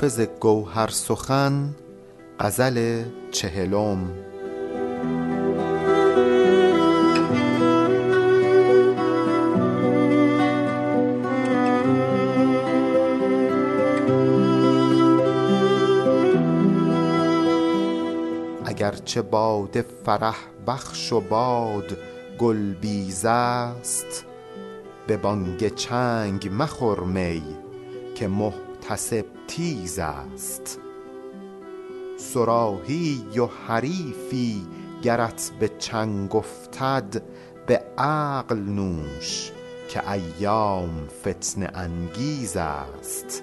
حافظ گوهر سخن غزل چهلم. اگرچه باد فرح بخش و باد گلبیز است به بانگ چنگ مخور می که محتسب تیز است. صراحی و حریفی گرت به چنگ افتد به عقل نوش که ایام فتنه انگیز است.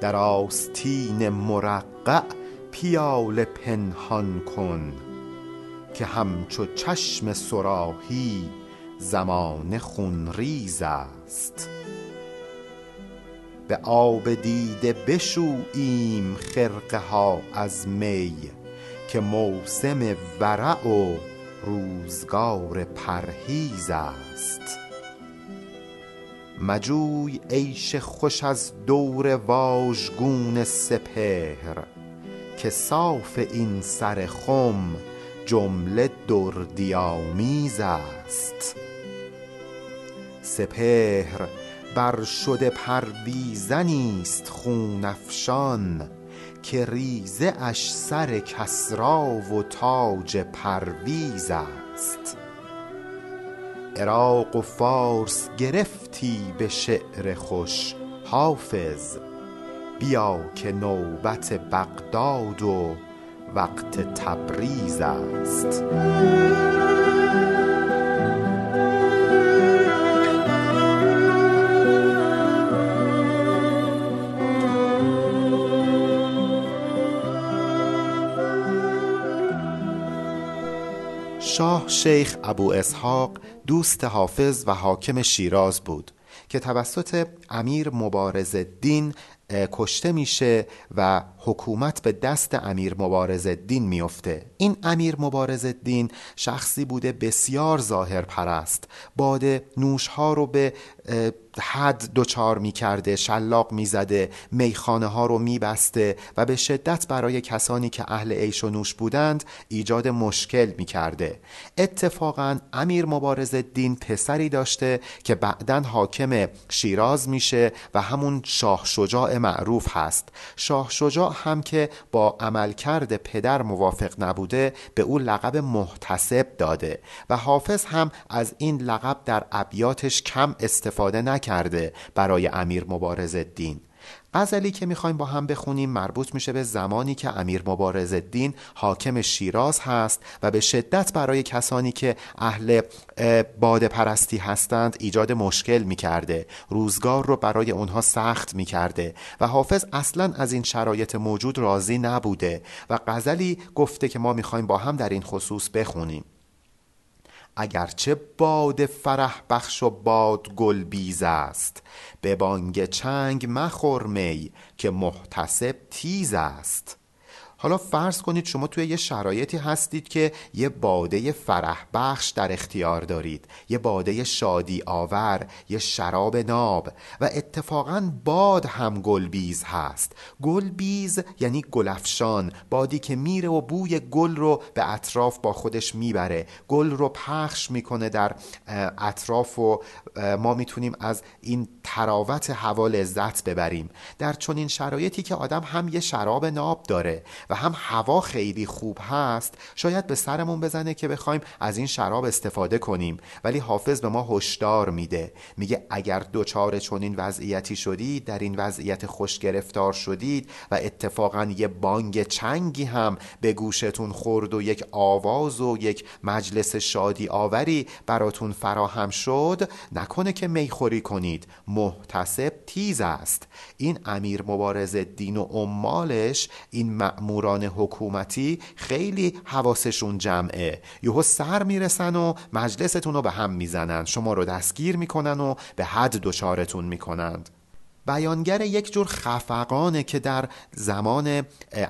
در آستین مرقع پیاله پنهان کن که همچو چشم صراحی زمانه خون ریز است. به آب دیده بشوییم خرقه ها از می که موسم ورع و روزگار پرهیز است. مجوی عیش خوش از دور واژگون سپهر که صاف این سر خم جمله دردی آمیز است. سپهر بر شده پرویزنی است خون افشان که ریزه اش سر کسری و تاج پرویز است. عراق و فارس گرفتی به شعر خوش حافظ. بیا که نوبت بغداد و وقت تبریز است. شیخ ابو اسحاق دوست حافظ و حاکم شیراز بود که توسط امیر مبارز الدین کشته میشه و حکومت به دست امیر مبارز الدین میفته این امیر مبارز الدین شخصی بوده بسیار ظاهر پرست باد نوش ها رو به حد دوچار می کرده شلاق می زده میخانه ها رو می بسته و به شدت برای کسانی که اهل عیش و نوش بودند ایجاد مشکل می کرده اتفاقا امیر مبارز الدین پسری داشته که بعدا حاکم شیراز میشه و همون شاه شجاع معروف هست. شاه شجاع هم که با عملکرد پدر موافق نبوده به او لقب محتسب داده و حافظ هم از این لقب در ابیاتش کم استفاده نکرده برای امیر مبارز الدین غزلی که می‌خوایم با هم بخونیم مربوط میشه به زمانی که امیر مبارز الدین حاکم شیراز هست و به شدت برای کسانی که اهل باد پرستی هستند ایجاد مشکل می‌کرده. روزگار رو برای اونها سخت می‌کرده و حافظ اصلا از این شرایط موجود راضی نبوده و غزلی گفته که ما می‌خوایم با هم در این خصوص بخونیم. اگرچه باد فرح بخش و باد گلبیز است به بانگ چنگ مخور می که محتسب تیز است. حالا فرض کنید شما توی یه شرایطی هستید که یه باده فرح بخش در اختیار دارید. یه باده شادی آور یه شراب ناب. و اتفاقا باد هم گلبیز هست. گلبیز یعنی گلفشان بادی که میره و بوی گل رو به اطراف با خودش می‌بره. گل رو پخش می‌کنه در اطراف و ما می‌تونیم از این تراوت هوا لذت ببریم. در چنین شرایطی که آدم هم یه شراب ناب داره و هم هوا خیلی خوب هست شاید به سرمون بزنه که بخوایم از این شراب استفاده کنیم. ولی حافظ به ما هشدار میده. میگه اگر دوچار چنین وضعیتی شدید در این وضعیت خوش گرفتار شدید و اتفاقا یه بانگ چنگی هم به گوشتون خورد و یک آواز و یک مجلس شادی آوری براتون فراهم شد نکنه که می‌خوری کنید. محتسب تیز است. این امیر مبارز دین و عمالش این مأموران حکومتی خیلی حواسشون جمعه. یهو سر می‌رسن و مجلستون رو به هم می‌زنن. شما رو دستگیر می‌کنن و به حد دچارتون می‌کنند. بیانگر یک جور خفقانه که در زمان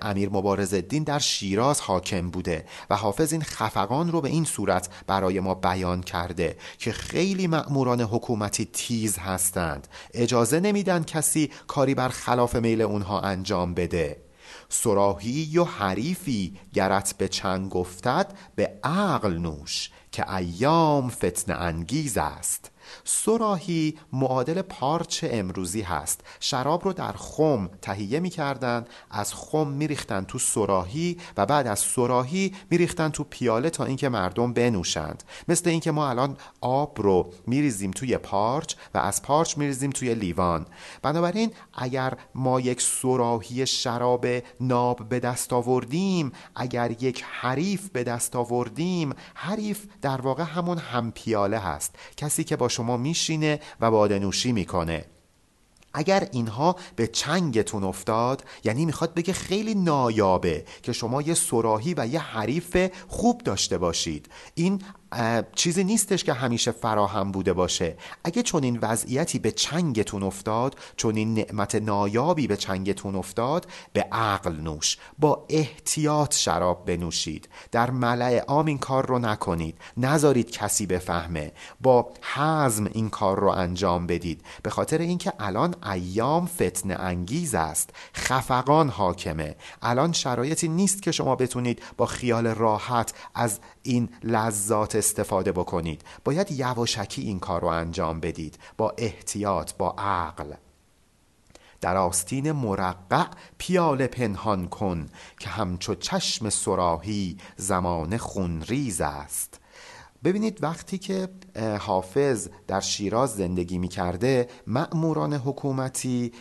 امیر مبارز الدین در شیراز حاکم بوده و حافظ این خفقان رو به این صورت برای ما بیان کرده که خیلی مأموران حکومتی تیز هستند. اجازه نمیدن کسی کاری بر خلاف میل اونها انجام بده. سراحی و حریفی گرت به چنگ گفتد به عقل نوش که ایام فتن انگیز است. سراحی معادل پارچ امروزی هست. شراب رو در خم تهیه می‌کردن از خم میریختن تو سراحی و بعد از سراحی میریختن تو پیاله تا اینکه مردم بنوشند. مثل اینکه ما الان آب رو میریزیم توی پارچ و از پارچ میریزیم توی لیوان. بنابراین اگر ما یک سراحی شراب ناب به دست آوردیم اگر یک حریف به دست آوردیم حریف در واقع همون هم پیاله هست. کسی که با شما میشینه و بادنوشی می‌کنه. اگر اینها به چنگتون افتاد یعنی می‌خواد بگه خیلی نایابه که شما یه سراحی و یه حریف خوب داشته باشید. این چیزی نیستش که همیشه فراهم بوده باشه. اگه چون این وضعیتی به چنگتون افتاد چون این نعمت نایابی به چنگتون افتاد به عقل نوش با احتیاط شراب بنوشید. در ملع عام این کار رو نکنید. نذارید کسی بفهمه. با حزم این کار رو انجام بدید. به خاطر اینکه الان ایام فتن انگیز است. خفقان حاکمه. الان شرایطی نیست که شما بتونید با خیال راحت از این لذات استفاده بکنید. باید یواشکی این کار رو انجام بدید. با احتیاط با عقل. در آستین مرقع پیاله پنهان کن که همچو چشم سراحی زمان خونریز است. ببینید وقتی که حافظ در شیراز زندگی می کرده مأموران حکومتی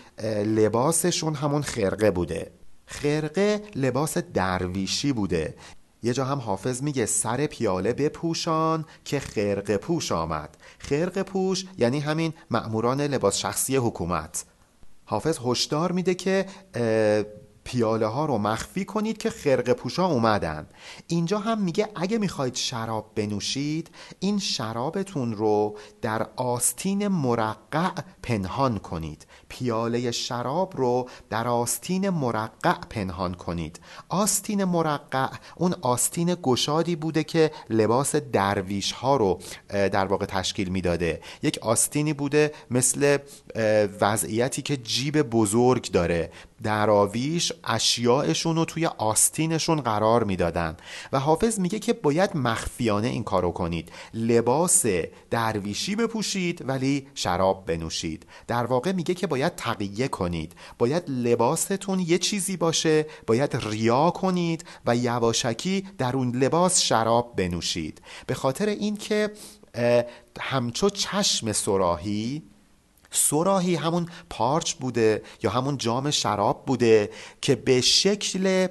لباسشون همون خرقه بوده. خرقه لباس درویشی بوده. یه جا هم حافظ میگه سر پیاله بپوشان که خرق پوش آمد. خرق پوش یعنی همین مأموران لباس شخصی حکومت. حافظ هشدار میده که پیاله ها رو مخفی کنید که خرق پوشا اومدن. اینجا هم میگه اگه می‌خواید شراب بنوشید این شرابتون رو در آستین مرقع پنهان کنید. پیاله شراب رو در آستین مرقع پنهان کنید. آستین مرقع اون آستین گشادی بوده که لباس درویش ها رو در واقع تشکیل می‌داده. یک آستینی بوده مثل وضعیتی که جیب بزرگ داره. دراویش اشیاءشون رو توی آستینشون قرار می‌دادن. و حافظ میگه که باید مخفیانه این کارو کنید. لباس درویشی بپوشید ولی شراب بنوشید. در واقع میگه که باید تقیه کنید. باید لباستون یه چیزی باشه. باید ریا کنید و یواشکی در اون لباس شراب بنوشید. به خاطر اینکه همچو چشم سراحی سراحی همون پارچ بوده یا همون جام شراب بوده که به شکل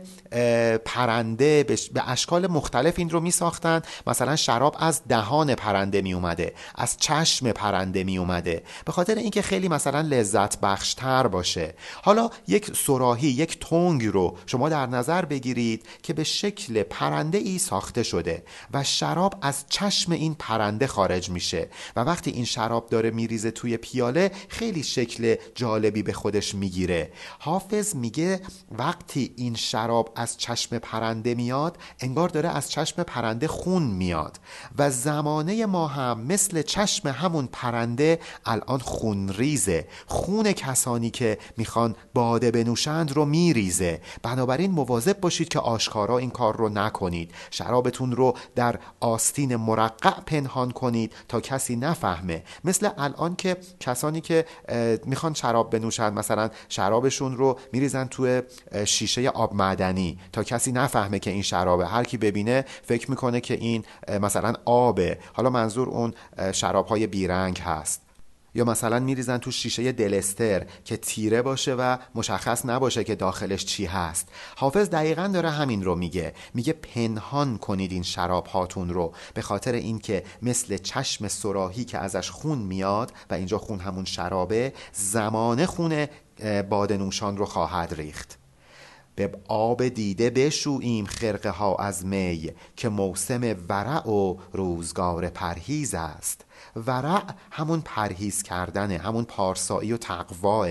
پرنده به اشکال مختلف این رو می ساختن مثلا شراب از دهان پرنده می اومده از چشم پرنده می اومده به خاطر اینکه خیلی مثلا لذت بخشتر باشه. حالا یک سراحی یک تونگ رو شما در نظر بگیرید که به شکل پرنده ای ساخته شده و شراب از چشم این پرنده خارج میشه. و وقتی این شراب داره میریزه توی پیاله خیلی شکل جالبی به خودش می‌گیره. حافظ میگه وقتی این شراب از چشم پرنده میاد انگار داره از چشم پرنده خون میاد و زمانه ما هم مثل چشم همون پرنده الان خون ریزه خون کسانی که می‌خوان باده بنوشند رو میریزه. بنابراین مواظب باشید که آشکارا این کار رو نکنید. شرابتون رو در آستین مرقع پنهان کنید تا کسی نفهمه. مثل الان که کسانی که می‌خوان شراب بنوشند مثلا شرابشون رو میریزن توی شیشه آب معدنی تا کسی نفهمه که این شرابه. هر کی ببینه فکر می‌کنه که این مثلا آبه. حالا منظور اون شراب های بیرنگ هست. یا مثلا میریزن تو شیشه دلستر که تیره باشه و مشخص نباشه که داخلش چی هست. حافظ دقیقا داره همین رو میگه. میگه پنهان کنید این شراب هاتون رو به خاطر اینکه مثل چشم سراحی که ازش خون میاد و اینجا خون همون شرابه زمان خون بادنوشان رو خواهد ریخت. به آب دیده بشوییم خرقه ها از می که موسم ورع و روزگار پرهیز است. ورع همون پرهیز کردنه همون پارسایی و تقواه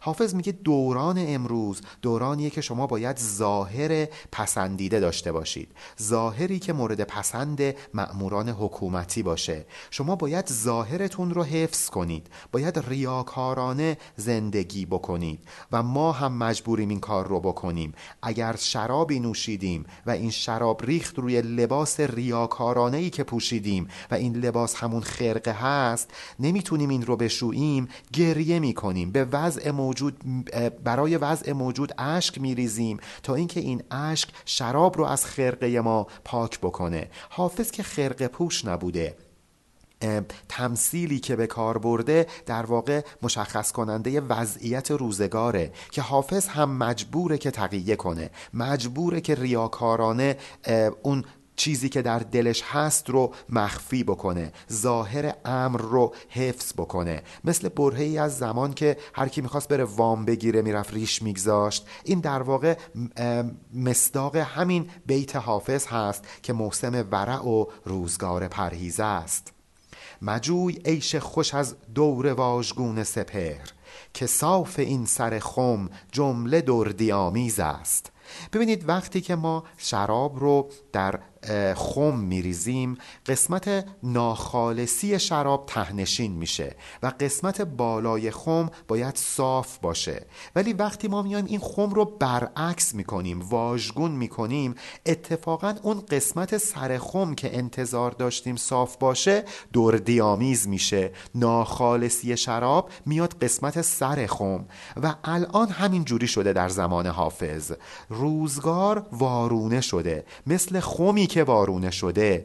حافظ میگه دوران امروز دورانیه که شما باید ظاهر پسندیده داشته باشید. ظاهری که مورد پسند مأموران حکومتی باشه. شما باید ظاهرتون رو حفظ کنید. باید ریاکارانه زندگی بکنید. و ما هم مجبوریم این کار رو بکنیم اگر شرابی نوشیدیم و این شراب ریخت روی لباس ریاکارانه ای که پوشیدیم و این لباس همون خرقه هست نمی‌تونیم این رو بشوییم گریه می‌کنیم. به وضع موجود برای وضع موجود اشک میریزیم تا اینکه این اشک شراب رو از خرقه ما پاک بکنه. حافظ که خرقه پوش نبوده. تمثیلی که به کار برده در واقع مشخص کننده وضعیت روزگاره که حافظ هم مجبوره که تقیه کنه مجبوره که ریاکارانه اون چیزی که در دلش هست رو مخفی بکنه ظاهر امر رو حفظ بکنه. مثل برهه ای از زمان که هر کی می‌خواست بره وام بگیره می‌رفت ریش میگذاشت. این در واقع مصداق همین بیت حافظ هست که موسم ورع و روزگار پرهیزه است. مجوی عیش خوش از دور واژگون سپهر که صاف این سر خم جمله دردی آمیز است. ببینید وقتی که ما شراب رو در خم میریزیم قسمت ناخالصی شراب تهنشین میشه و قسمت بالای خم باید صاف باشه. ولی وقتی ما میایم این خم رو برعکس می‌کنیم واژگون می‌کنیم اتفاقا اون قسمت سر خم که انتظار داشتیم صاف باشه دردیامیز میشه. ناخالصی شراب میاد قسمت سر خم و الان همین جوری شده در زمان حافظ. روزگار وارونه شده مثل خمی که وارونه شده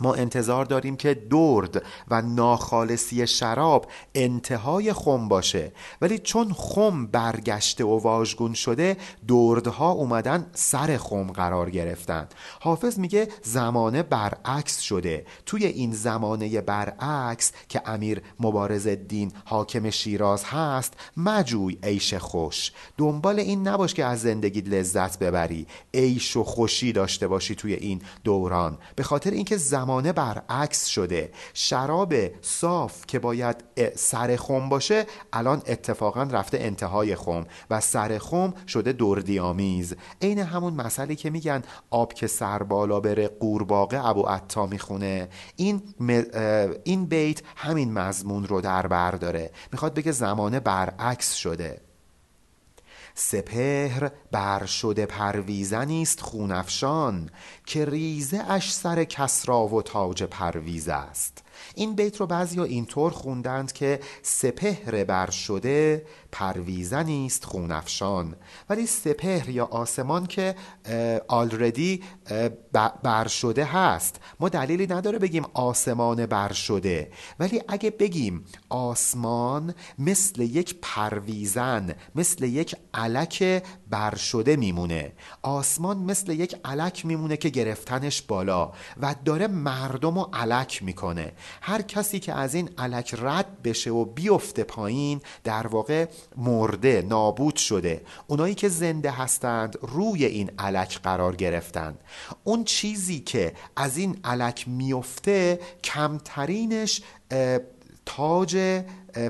ما انتظار داریم که درد و ناخالصی شراب انتهای خم باشه. ولی چون خم برگشته و واژگون شده دردها اومدن سر خم قرار گرفتن. حافظ میگه زمانه برعکس شده. توی این زمانه برعکس که امیر مبارز الدین حاکم شیراز هست مجوی عیش خوش. دنبال این نباش که از زندگی لذت ببری. عیش و خوشی داشته باشی توی این دوران. به خاطر اینکه زمانه برعکس شده. شراب صاف که باید سر خم باشه الان اتفاقا رفته انتهای خم و سر خم شده دردی آمیز عین همون مسئله که میگن آب که سر بالا بره قورباغه ابو عطا می‌خونه. این این بیت همین مضمون رو در بر داره. می‌خواد بگه زمانه برعکس شده. سپهر بر شده پرویزنی است خونفشان که ریزه اش سر کسرا و تاج پرویز است. این بیت رو ها اینطور خوندند که سپهر بر شده پرویزنی است خونفشان ولی سپهر یا آسمان که آلردی بر شده هست. ما دلیلی نداره بگیم آسمان بر شده. ولی اگه بگیم آسمان مثل یک پرویزن مثل یک علک بر شده میمونه. آسمان مثل یک علک میمونه که گرفتنش بالا و داره مردم رو علک می‌کنه. هر کسی که از این علک رد بشه و بیفته پایین در واقع مرده نابود شده. اونایی که زنده هستند روی این علک قرار گرفتند اون چیزی که از این علک میفته کمترینش تاج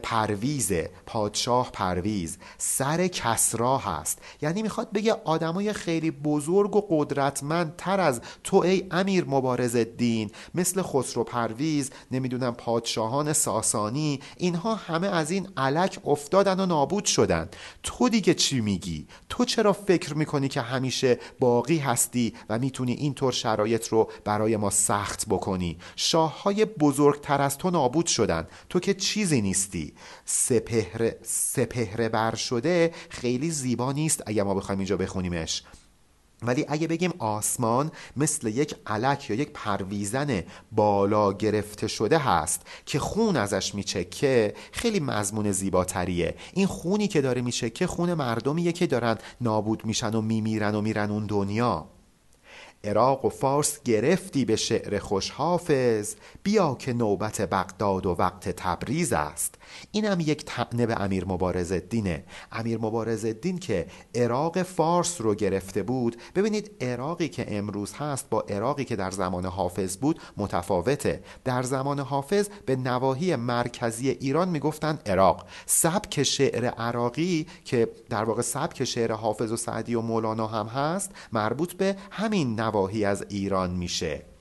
پرویز پادشاه پرویز سر کسرا هست. یعنی می‌خواد بگه آدمای خیلی بزرگ و قدرتمند تر از تو ای امیر مبارز الدین مثل خسرو پرویز نمی‌دونم پادشاهان ساسانی اینها همه از این علک افتادن و نابود شدن. تو دیگه چی میگی؟ تو چرا فکر می‌کنی که همیشه باقی هستی و می‌تونی اینطور شرایط رو برای ما سخت بکنی؟ شاه های بزرگتر از تو نابود شدن. تو که چیزی نیست نیستی سپهر, سپهر بر شده خیلی زیبا نیست اگه ما بخوایم اینجا بخونیمش. ولی اگه بگیم آسمان مثل یک علک یا یک پرویزن بالا گرفته شده هست که خون ازش میچکه خیلی مضمون زیباتریه. این خونی که داره میچکه خون مردمیه که دارن نابود میشن و میمیرن و میرن اون دنیا. عراق و فارس گرفتی به شعر خوش حافظ بیا که نوبت بغداد و وقت تبریز است. این هم یک تعنه به امیر مبارز الدینه امیر مبارز الدین که عراق فارس رو گرفته بود. ببینید عراقی که امروز هست با عراقی که در زمان حافظ بود متفاوته. در زمان حافظ به نواحی مرکزی ایران می‌گفتن عراق. سبک شعر عراقی که در واقع سبک شعر حافظ و سعدی و مولانا هم هست مربوط به همین نواحی از ایران میشه.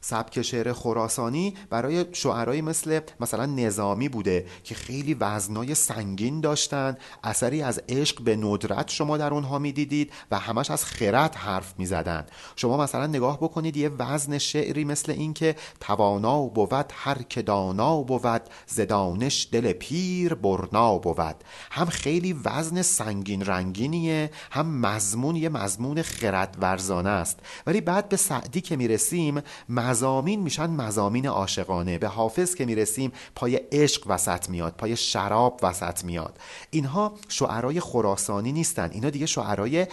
سبک شعر خراسانی برای شعرهایی مثل مثلا نظامی بوده که خیلی وزنای سنگین داشتن اثری از عشق به ندرت شما در اونها می‌دیدید و همش از خرد حرف می‌زدن. شما مثلا نگاه بکنید یه وزن شعری مثل این که توانا بود هر که دانا بود زدانش دل پیر برنا بود. هم خیلی وزن سنگین رنگینیه هم مضمون یه مضمون خرد ورزانه است. ولی بعد به سعدی که می‌رسیم مزامین میشن مزامین عاشقانه. به حافظ که می‌رسیم پای عشق وسط میاد پای شراب وسط میاد. اینها شعرای خراسانی نیستن. اینا دیگه شعرای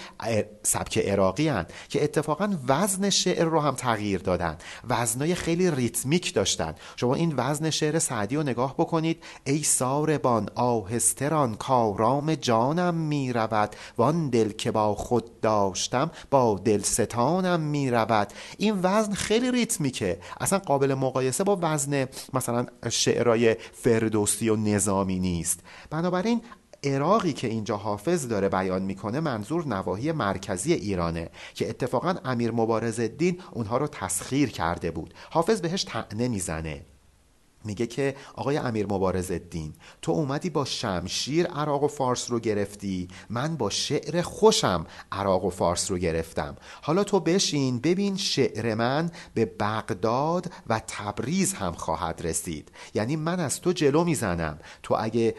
سبک عراقی هن که اتفاقا وزن شعر رو هم تغییر دادن. وزنای خیلی ریتمیک داشتن. شما این وزن شعر سعدی رو نگاه بکنید. ای ساربان آهستران کارام جانم می‌رود. وان دل که با خود داشتم با دل ستانم می‌رود. این وزن خیلی ریتمیک که اصلا قابل مقایسه با وزن مثلا شعرهای فردوسی و نظامی نیست. بنابراین عراقی که اینجا حافظ داره بیان می‌کنه منظور نواحی مرکزی ایرانه که اتفاقا امیر مبارز الدین اونها رو تسخیر کرده بود. حافظ بهش تعنه می‌زنه. میگه که آقای امیر مبارز الدین تو اومدی با شمشیر عراق و فارس رو گرفتی؟ من با شعر خوشم عراق و فارس رو گرفتم. حالا تو بشین ببین شعر من به بغداد و تبریز هم خواهد رسید. یعنی من از تو جلو می‌زنم. تو اگه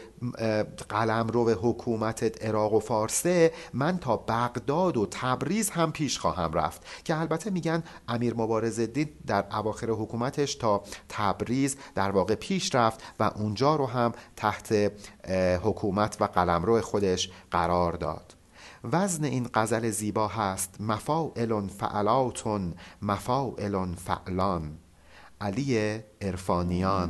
قلم رو به حکومت عراق و فارسه من تا بغداد و تبریز هم پیش خواهم رفت. که البته میگن امیر مبارز الدین در اواخر حکومتش تا تبریز در واقع پیش رفت و اونجا رو هم تحت حکومت و قلمرو خودش قرار داد. وزن این غزل زیبا هست مفاعل فعلاتون مفاعل فعلان. علی ارفانیان